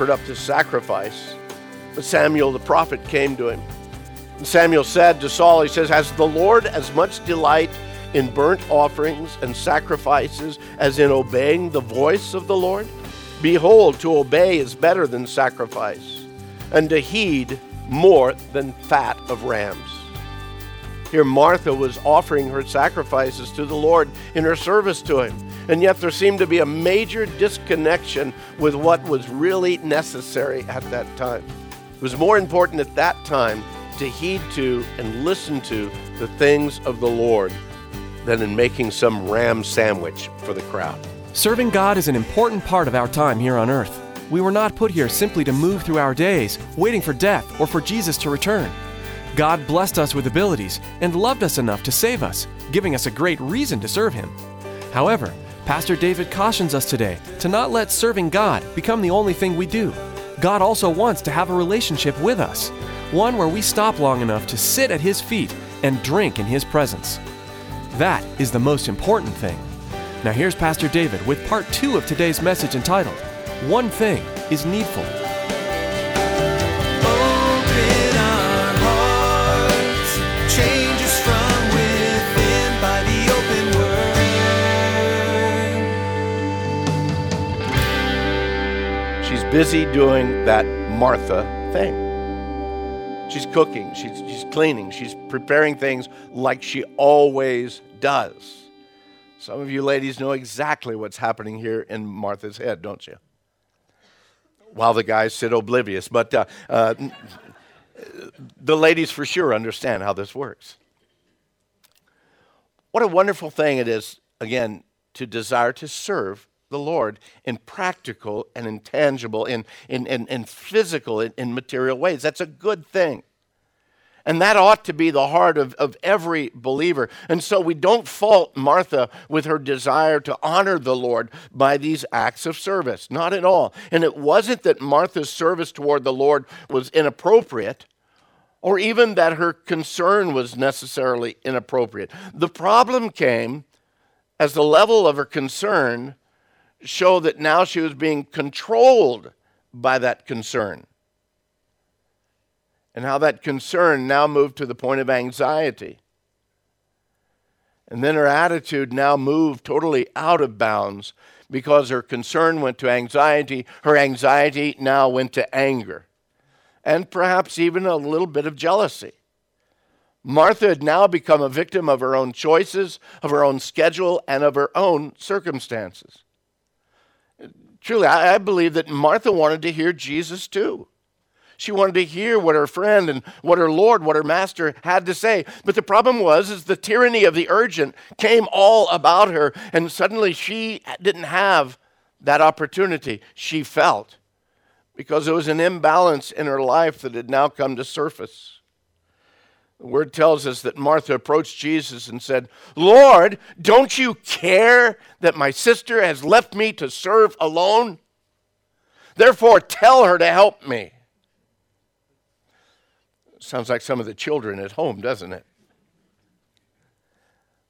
offered up this sacrifice, but Samuel the prophet came to him. And Samuel said to Saul, He says, Has the Lord as much delight in burnt offerings and sacrifices as in obeying the voice of the Lord? Behold, to obey is better than sacrifice, and to heed more than fat of rams. Here, Martha was offering her sacrifices to the Lord in her service to Him. And yet, there seemed to be a major disconnection with what was really necessary at that time. It was more important at that time to heed to and listen to the things of the Lord than in making some ram sandwich for the crowd. Serving God is an important part of our time here on earth. We were not put here simply to move through our days, waiting for death or for Jesus to return. God blessed us with abilities and loved us enough to save us, giving us a great reason to serve Him. However, Pastor David cautions us today to not let serving God become the only thing we do. God also wants to have a relationship with us, one where we stop long enough to sit at His feet and drink in His presence. That is the most important thing. Now, here's Pastor David with part two of today's message entitled, One Thing is Needful. Busy doing that Martha thing. She's cooking, she's, she's cleaning, she's preparing things like she always does. Some of you ladies know exactly what's happening here in Martha's head, don't you? While the guys sit oblivious. But uh, uh, the ladies for sure understand how this works. What a wonderful thing it is, again, to desire to serve the Lord in practical and intangible, in, in, in, in physical, in, in material ways. That's a good thing. And that ought to be the heart of, of every believer. And so we don't fault Martha with her desire to honor the Lord by these acts of service. Not at all. And it wasn't that Martha's service toward the Lord was inappropriate or even that her concern was necessarily inappropriate. The problem came as the level of her concern showed that now she was being controlled by that concern and how that concern now moved to the point of anxiety. And then her attitude now moved totally out of bounds because her concern went to anxiety. Her anxiety now went to anger and perhaps even a little bit of jealousy. Martha had now become a victim of her own choices, of her own schedule, and of her own circumstances. Truly, I, believe that Martha wanted to hear Jesus too. She wanted to hear what her friend and what her Lord, what her master had to say. But the problem was is the tyranny of the urgent came all about her and suddenly she didn't have that opportunity. She felt because there was an imbalance in her life that had now come to surface. The word tells us that Martha approached Jesus and said, Lord, don't you care that my sister has left me to serve alone? Therefore, tell her to help me. Sounds like some of the children at home, doesn't it?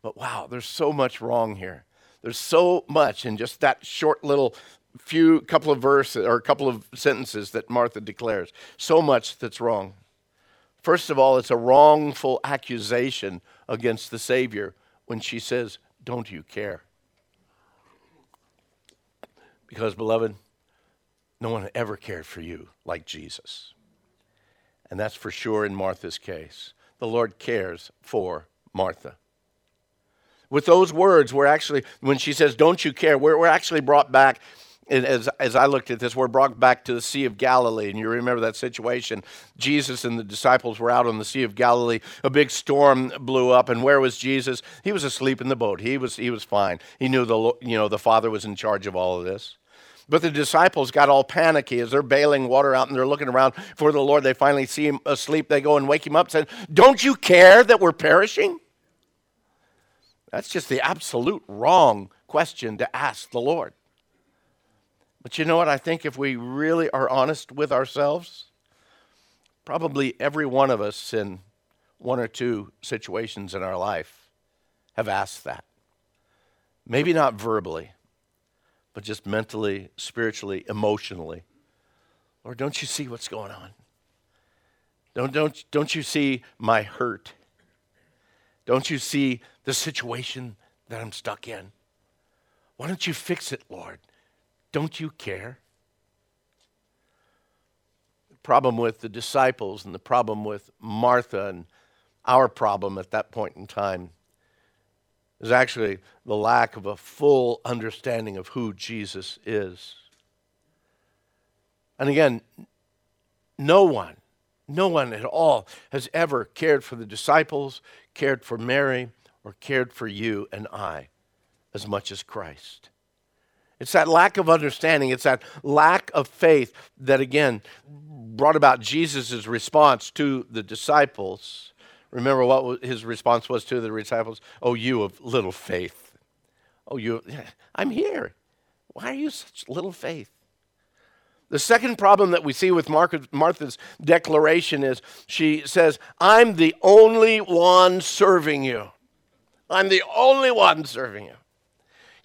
But wow, there's so much wrong here. There's so much in just that short little few couple of verses or a couple of sentences that Martha declares. So much that's wrong. First of all, it's a wrongful accusation against the Savior when she says, Don't you care? Because, beloved, no one ever cared for you like Jesus. And that's for sure in Martha's case. The Lord cares for Martha. With those words, we're actually, when she says, Don't you care, we're, we're actually brought back as, as I looked at this, we're brought back to the Sea of Galilee, and you remember that situation. Jesus and the disciples were out on the Sea of Galilee. A big storm blew up, and where was Jesus? He was asleep in the boat. He was, he was fine. He knew the, you know, the Father was in charge of all of this. But the disciples got all panicky as they're bailing water out and they're looking around for the Lord. They finally see him asleep. They go and wake him up and say, Don't you care that we're perishing? That's just the absolute wrong question to ask the Lord. But you know what? I think if we really are honest with ourselves, probably every one of us in one or two situations in our life have asked that. Maybe not verbally, but just mentally, spiritually, emotionally. Lord, don't you see what's going on? Don't, don't, don't you see my hurt? Don't you see the situation that I'm stuck in? Why don't you fix it, Lord? Don't you care? The problem with the disciples and the problem with Martha and our problem at that point in time is actually the lack of a full understanding of who Jesus is. And again, no one, no one at all has ever cared for the disciples, cared for Mary, or cared for you and I as much as Christ. It's that lack of understanding, it's that lack of faith that, again, brought about Jesus' response to the disciples. Remember what his response was to the disciples? Oh, you of little faith. Oh, you, I'm here. Why are you such little faith? The second problem that we see with Martha's declaration is she says, I'm the only one serving you. I'm the only one serving you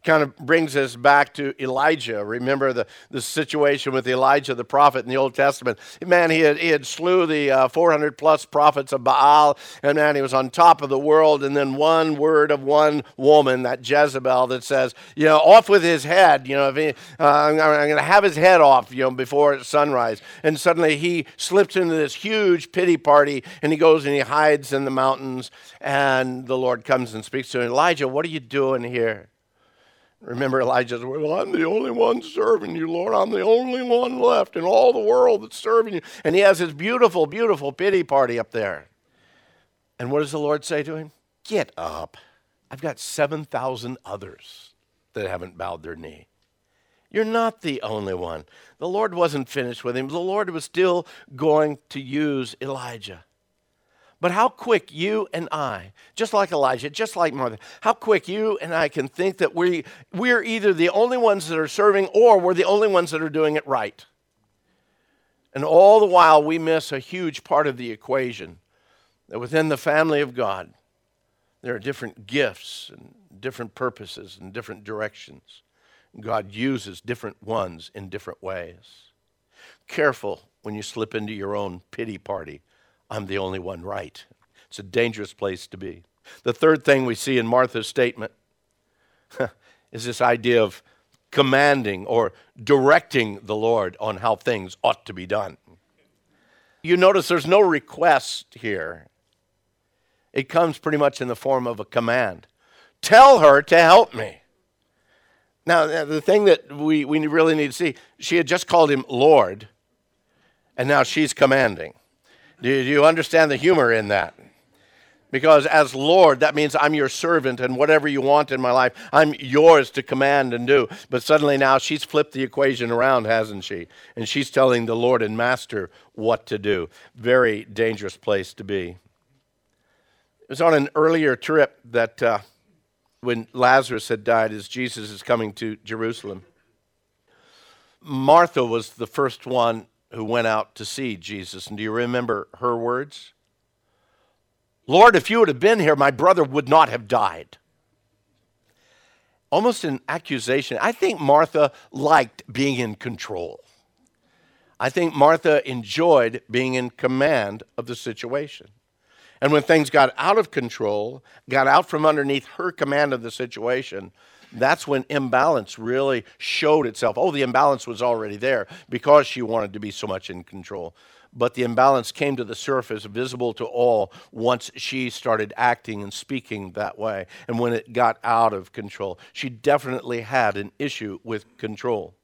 kind of brings us back to Elijah. Remember the, the situation with Elijah the prophet in the Old Testament. Man, he had, he had slew the uh, 400 plus prophets of Baal, and man, he was on top of the world. And then one word of one woman, that Jezebel, that says, you know, off with his head. You know, he, uh, I'm, I'm going to have his head off, you know, before sunrise. And suddenly he slips into this huge pity party, and he goes and he hides in the mountains. And the Lord comes and speaks to him, Elijah, what are you doing here? Remember, Elijah said, Well, I'm the only one serving you, Lord. I'm the only one left in all the world that's serving you. And he has his beautiful, beautiful pity party up there. And what does the Lord say to him? Get up. I've got 7,000 others that haven't bowed their knee. You're not the only one. The Lord wasn't finished with him, the Lord was still going to use Elijah. But how quick you and I, just like Elijah, just like Martha, how quick you and I can think that we, we're either the only ones that are serving or we're the only ones that are doing it right. And all the while, we miss a huge part of the equation that within the family of God, there are different gifts and different purposes and different directions. God uses different ones in different ways. Careful when you slip into your own pity party I'm the only one right. It's a dangerous place to be. The third thing we see in Martha's statement is this idea of commanding or directing the Lord on how things ought to be done. You notice there's no request here, it comes pretty much in the form of a command. Tell her to help me. Now, the thing that we, we really need to see, she had just called him Lord, and now she's commanding. Do you understand the humor in that? Because as Lord, that means I'm your servant, and whatever you want in my life, I'm yours to command and do. But suddenly now she's flipped the equation around, hasn't she? And she's telling the Lord and Master what to do. Very dangerous place to be. It was on an earlier trip that uh, when Lazarus had died, as Jesus is coming to Jerusalem, Martha was the first one who went out to see Jesus. And do you remember her words? Lord, if you would have been here, my brother would not have died. Almost an accusation. I think Martha liked being in control. I think Martha enjoyed being in command of the situation. And when things got out of control, got out from underneath her command of the situation, that's when imbalance really showed itself. Oh, the imbalance was already there because she wanted to be so much in control. But the imbalance came to the surface, visible to all, once she started acting and speaking that way. And when it got out of control, she definitely had an issue with control.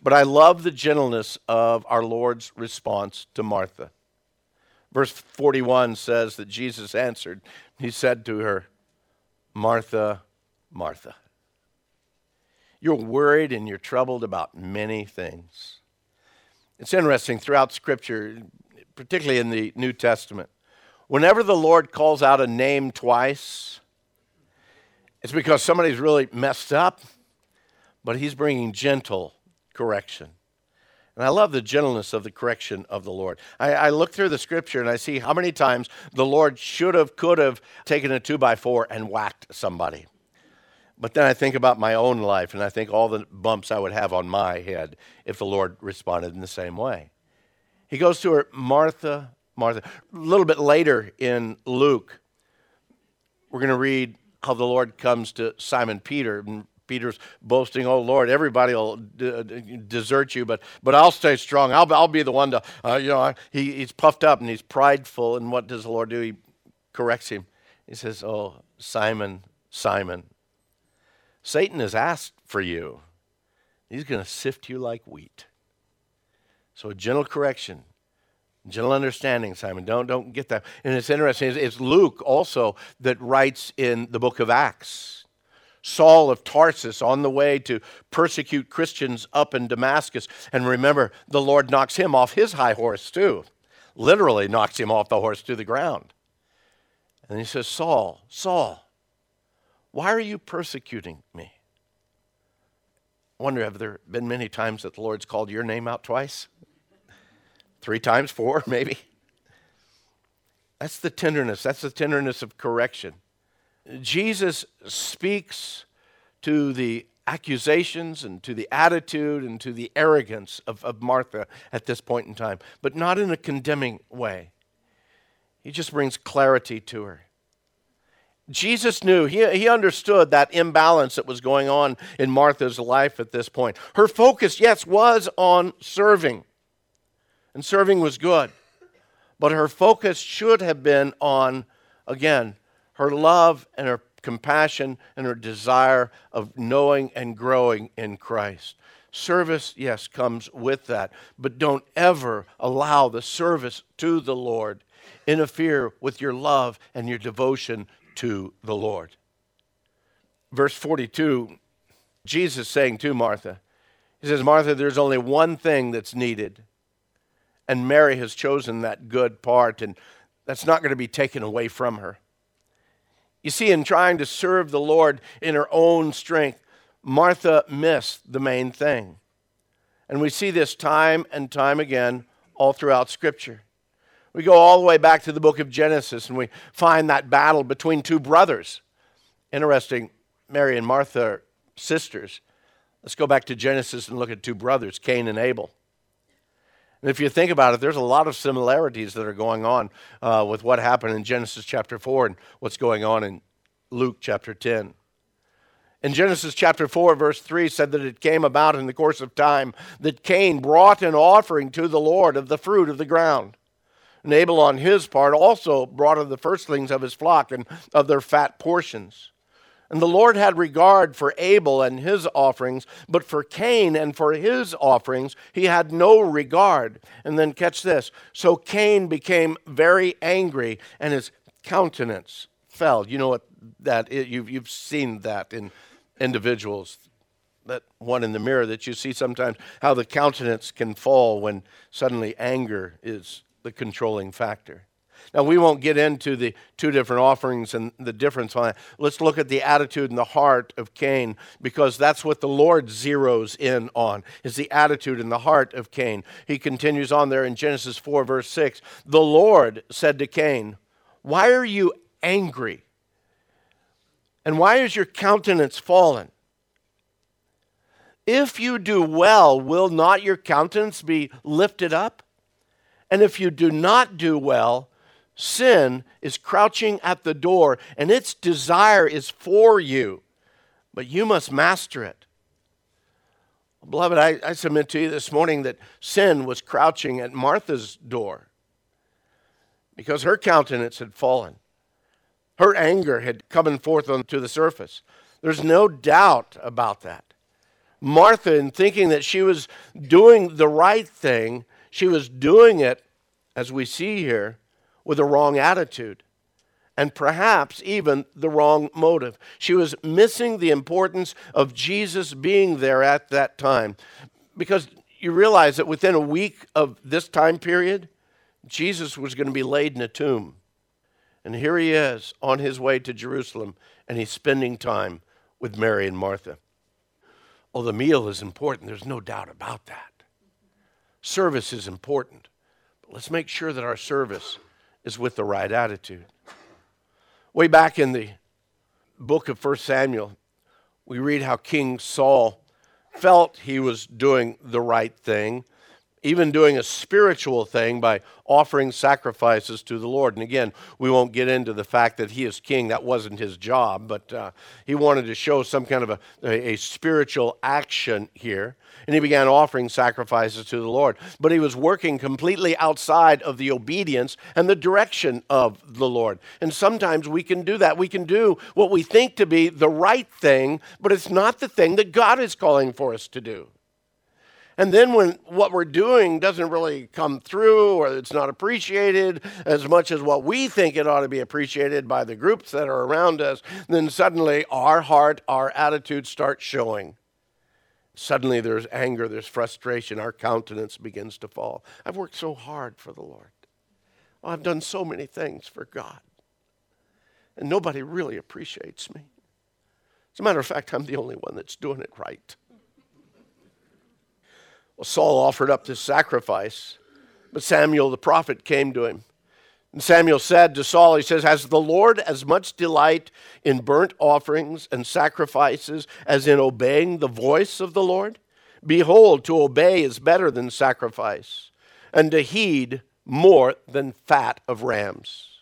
But I love the gentleness of our Lord's response to Martha. Verse 41 says that Jesus answered, He said to her, Martha, Martha, you're worried and you're troubled about many things. It's interesting throughout Scripture, particularly in the New Testament, whenever the Lord calls out a name twice, it's because somebody's really messed up, but He's bringing gentle correction. And I love the gentleness of the correction of the Lord. I, I, look through the scripture and I see how many times the Lord should have, could have taken a two by four and whacked somebody. But then I think about my own life and I think all the bumps I would have on my head if the Lord responded in the same way. He goes to her, Martha, Martha. A little bit later in Luke, we're going to read how the Lord comes to Simon Peter. And Peter's boasting, "Oh Lord, everybody will d- desert you, but but I'll stay strong. I'll I'll be the one to uh, you know." He, he's puffed up and he's prideful, and what does the Lord do? He corrects him. He says, "Oh Simon, Simon, Satan has asked for you. He's going to sift you like wheat." So a gentle correction, gentle understanding, Simon. Don't don't get that. And it's interesting. It's, it's Luke also that writes in the book of Acts Saul of Tarsus on the way to persecute Christians up in Damascus. And remember, the Lord knocks him off his high horse too, literally knocks him off the horse to the ground. And he says, Saul, Saul, why are you persecuting me? I wonder, have there been many times that the Lord's called your name out twice? Three times, four, maybe? That's the tenderness. That's the tenderness of correction. Jesus speaks to the accusations and to the attitude and to the arrogance of, of Martha at this point in time, but not in a condemning way. He just brings clarity to her. Jesus knew, he, he understood that imbalance that was going on in Martha's life at this point. Her focus, yes, was on serving, and serving was good, but her focus should have been on, again, her love and her compassion and her desire of knowing and growing in Christ. Service, yes, comes with that, but don't ever allow the service to the Lord interfere with your love and your devotion to the Lord. Verse 42, Jesus saying to Martha, He says, Martha, there's only one thing that's needed. And Mary has chosen that good part, and that's not going to be taken away from her. You see, in trying to serve the Lord in her own strength, Martha missed the main thing. And we see this time and time again all throughout Scripture. We go all the way back to the book of Genesis and we find that battle between two brothers. Interesting, Mary and Martha are sisters. Let's go back to Genesis and look at two brothers, Cain and Abel. And if you think about it, there's a lot of similarities that are going on uh, with what happened in Genesis chapter 4 and what's going on in Luke chapter 10. In Genesis chapter 4, verse 3 said that it came about in the course of time that Cain brought an offering to the Lord of the fruit of the ground. And Abel, on his part, also brought of the firstlings of his flock and of their fat portions. And the Lord had regard for Abel and his offerings, but for Cain and for his offerings he had no regard. And then catch this. So Cain became very angry, and his countenance fell. You know what that is? You've, you've seen that in individuals. That one in the mirror that you see sometimes, how the countenance can fall when suddenly anger is the controlling factor. Now, we won't get into the two different offerings and the difference on that. Let's look at the attitude and the heart of Cain because that's what the Lord zeroes in on, is the attitude and the heart of Cain. He continues on there in Genesis 4, verse 6. The Lord said to Cain, Why are you angry? And why is your countenance fallen? If you do well, will not your countenance be lifted up? And if you do not do well, Sin is crouching at the door, and its desire is for you, but you must master it. Beloved, I, I, submit to you this morning that sin was crouching at Martha's door because her countenance had fallen. Her anger had come forth onto the surface. There's no doubt about that. Martha, in thinking that she was doing the right thing, she was doing it, as we see here, with a wrong attitude and perhaps even the wrong motive. She was missing the importance of Jesus being there at that time. Because you realize that within a week of this time period, Jesus was going to be laid in a tomb. And here he is on his way to Jerusalem, and he's spending time with Mary and Martha. Oh, the meal is important. There's no doubt about that. Service is important. But let's make sure that our service is with the right attitude. Way back in the book of 1 Samuel, we read how King Saul felt he was doing the right thing, even doing a spiritual thing by offering sacrifices to the Lord. And again, we won't get into the fact that he is king. That wasn't his job, but uh, he wanted to show some kind of a, a, a spiritual action here and he began offering sacrifices to the Lord. But he was working completely outside of the obedience and the direction of the Lord. And sometimes we can do that. We can do what we think to be the right thing, but it's not the thing that God is calling for us to do. And then when what we're doing doesn't really come through or it's not appreciated as much as what we think it ought to be appreciated by the groups that are around us, then suddenly our heart, our attitude starts showing. Suddenly there's anger, there's frustration, our countenance begins to fall. I've worked so hard for the Lord. Oh, I've done so many things for God. And nobody really appreciates me. As a matter of fact, I'm the only one that's doing it right. Well, Saul offered up this sacrifice, but Samuel the prophet came to him and Samuel said to Saul, he says, Has the Lord as much delight in burnt offerings and sacrifices as in obeying the voice of the Lord? Behold, to obey is better than sacrifice, and to heed more than fat of rams.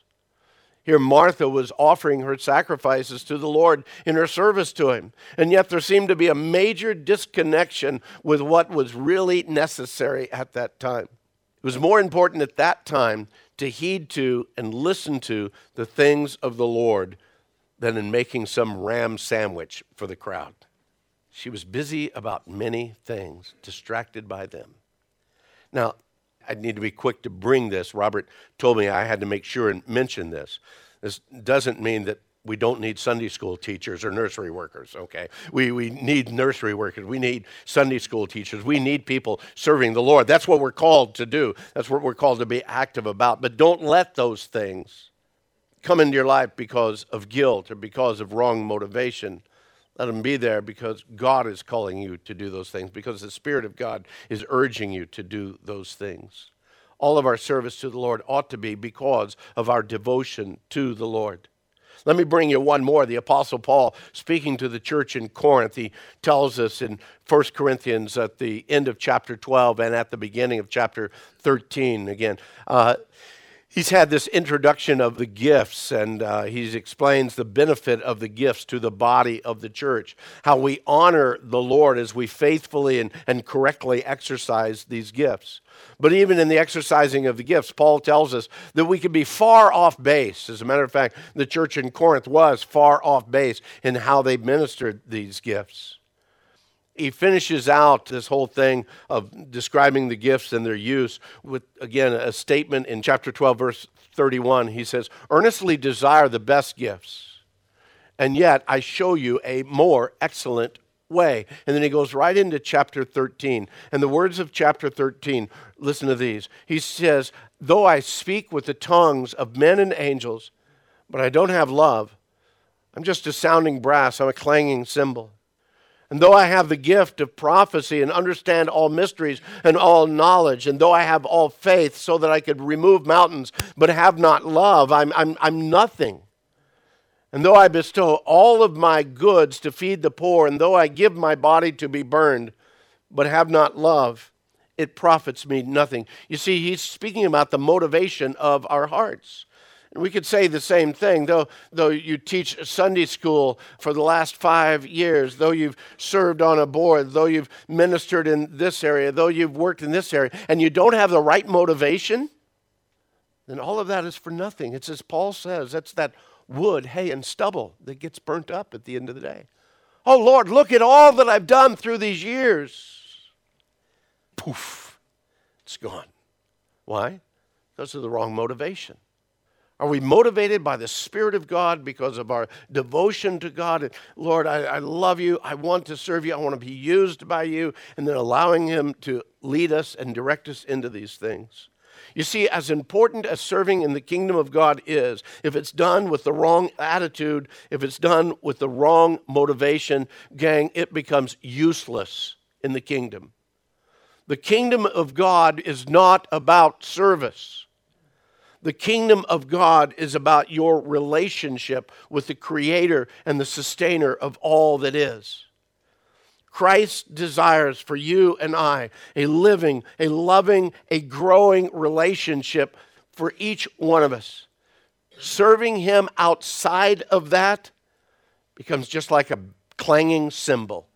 Here, Martha was offering her sacrifices to the Lord in her service to Him. And yet, there seemed to be a major disconnection with what was really necessary at that time. It was more important at that time to heed to and listen to the things of the Lord than in making some ram sandwich for the crowd. She was busy about many things, distracted by them. Now, I need to be quick to bring this. Robert told me I had to make sure and mention this. This doesn't mean that we don't need Sunday school teachers or nursery workers, okay? We, we need nursery workers. We need Sunday school teachers. We need people serving the Lord. That's what we're called to do. That's what we're called to be active about. But don't let those things come into your life because of guilt or because of wrong motivation. Let them be there because God is calling you to do those things, because the Spirit of God is urging you to do those things. All of our service to the Lord ought to be because of our devotion to the Lord. Let me bring you one more. The Apostle Paul, speaking to the church in Corinth, he tells us in 1 Corinthians at the end of chapter 12 and at the beginning of chapter 13 again. Uh, he's had this introduction of the gifts and uh, he explains the benefit of the gifts to the body of the church how we honor the lord as we faithfully and, and correctly exercise these gifts. But even in the exercising of the gifts paul tells us that we can be far off base. As a matter of fact the church in corinth was far off base in how they ministered these gifts he finishes out this whole thing of describing the gifts and their use with, again, a statement in chapter 12, verse 31. He says, Earnestly desire the best gifts, and yet I show you a more excellent way. And then he goes right into chapter 13. And the words of chapter 13, listen to these. He says, Though I speak with the tongues of men and angels, but I don't have love, I'm just a sounding brass, I'm a clanging cymbal. And though I have the gift of prophecy and understand all mysteries and all knowledge, and though I have all faith so that I could remove mountains, but have not love, I'm, I'm, I'm nothing. And though I bestow all of my goods to feed the poor, and though I give my body to be burned, but have not love, it profits me nothing. You see, he's speaking about the motivation of our hearts. We could say the same thing, though, though you teach Sunday school for the last five years, though you've served on a board, though you've ministered in this area, though you've worked in this area, and you don't have the right motivation, then all of that is for nothing. It's as Paul says, that's that wood, hay, and stubble that gets burnt up at the end of the day. Oh Lord, look at all that I've done through these years. Poof, it's gone. Why? Because of the wrong motivation. Are we motivated by the Spirit of God because of our devotion to God? Lord, I, I, love you. I want to serve you. I want to be used by you. And then allowing Him to lead us and direct us into these things. You see, as important as serving in the kingdom of God is, if it's done with the wrong attitude, if it's done with the wrong motivation, gang, it becomes useless in the kingdom. The kingdom of God is not about service. The kingdom of God is about your relationship with the creator and the sustainer of all that is. Christ desires for you and I a living, a loving, a growing relationship for each one of us. Serving Him outside of that becomes just like a clanging cymbal,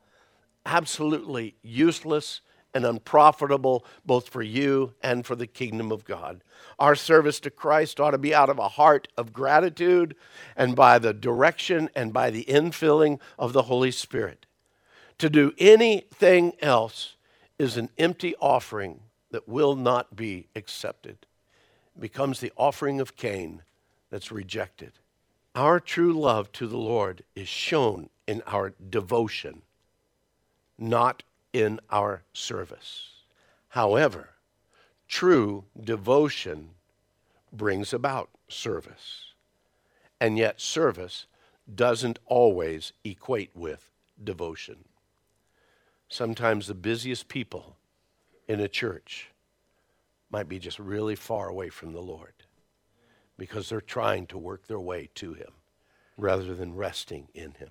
absolutely useless and unprofitable both for you and for the kingdom of God. Our service to Christ ought to be out of a heart of gratitude and by the direction and by the infilling of the Holy Spirit. To do anything else is an empty offering that will not be accepted. It becomes the offering of Cain that's rejected. Our true love to the Lord is shown in our devotion, not in our service. However, true devotion brings about service. And yet, service doesn't always equate with devotion. Sometimes the busiest people in a church might be just really far away from the Lord because they're trying to work their way to Him rather than resting in Him.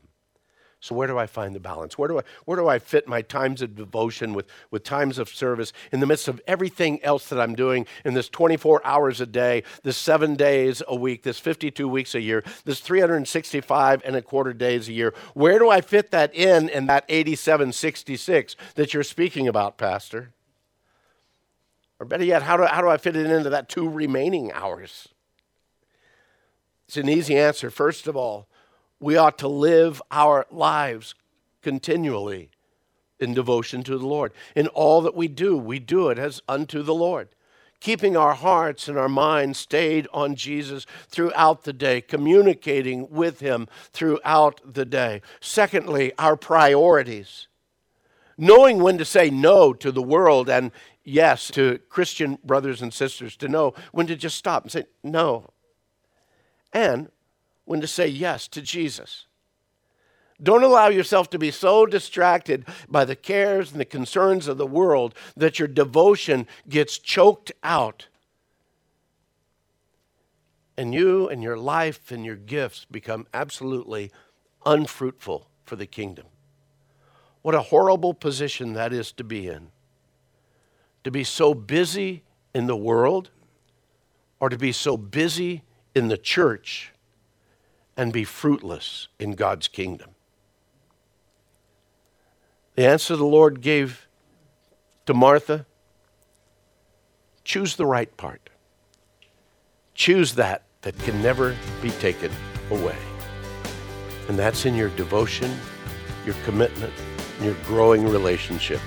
So where do I find the balance? Where do I, where do I fit my times of devotion with, with times of service in the midst of everything else that I'm doing in this 24 hours a day, this seven days a week, this 52 weeks a year, this 365 and a quarter days a year? Where do I fit that in in that 8766 that you're speaking about, Pastor? Or better yet, how do, how do I fit it into that two remaining hours? It's an easy answer. First of all, we ought to live our lives continually in devotion to the Lord. In all that we do, we do it as unto the Lord. Keeping our hearts and our minds stayed on Jesus throughout the day, communicating with Him throughout the day. Secondly, our priorities. Knowing when to say no to the world and yes to Christian brothers and sisters, to know when to just stop and say no. And when to say yes to Jesus. Don't allow yourself to be so distracted by the cares and the concerns of the world that your devotion gets choked out. And you and your life and your gifts become absolutely unfruitful for the kingdom. What a horrible position that is to be in. To be so busy in the world or to be so busy in the church and be fruitless in God's kingdom. The answer the Lord gave to Martha choose the right part. Choose that that can never be taken away. And that's in your devotion, your commitment, and your growing relationship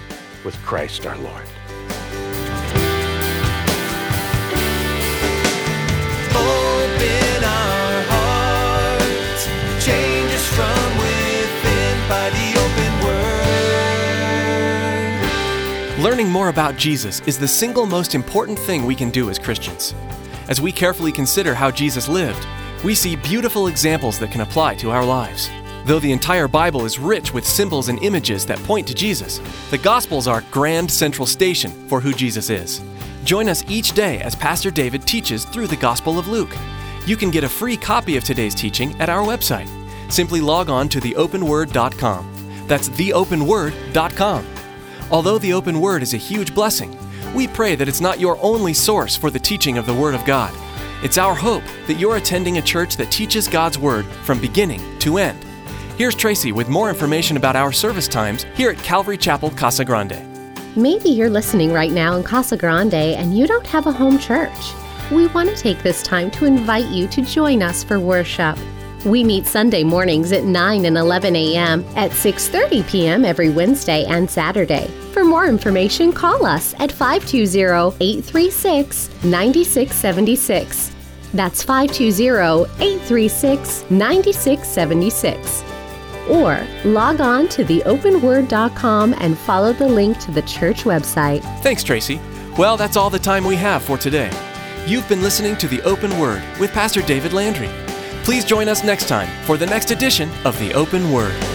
with Christ our Lord. Learning more about Jesus is the single most important thing we can do as Christians. As we carefully consider how Jesus lived, we see beautiful examples that can apply to our lives. Though the entire Bible is rich with symbols and images that point to Jesus, the Gospels are grand central station for who Jesus is. Join us each day as Pastor David teaches through the Gospel of Luke. You can get a free copy of today's teaching at our website. Simply log on to theopenword.com. That's theopenword.com. Although the open word is a huge blessing, we pray that it's not your only source for the teaching of the Word of God. It's our hope that you're attending a church that teaches God's Word from beginning to end. Here's Tracy with more information about our service times here at Calvary Chapel Casa Grande. Maybe you're listening right now in Casa Grande and you don't have a home church. We want to take this time to invite you to join us for worship. We meet Sunday mornings at 9 and 11 a.m., at 6:30 p.m. every Wednesday and Saturday. For more information, call us at 520-836-9676. That's 520-836-9676. Or log on to theopenword.com and follow the link to the church website. Thanks, Tracy. Well, that's all the time we have for today. You've been listening to The Open Word with Pastor David Landry. Please join us next time for the next edition of The Open Word.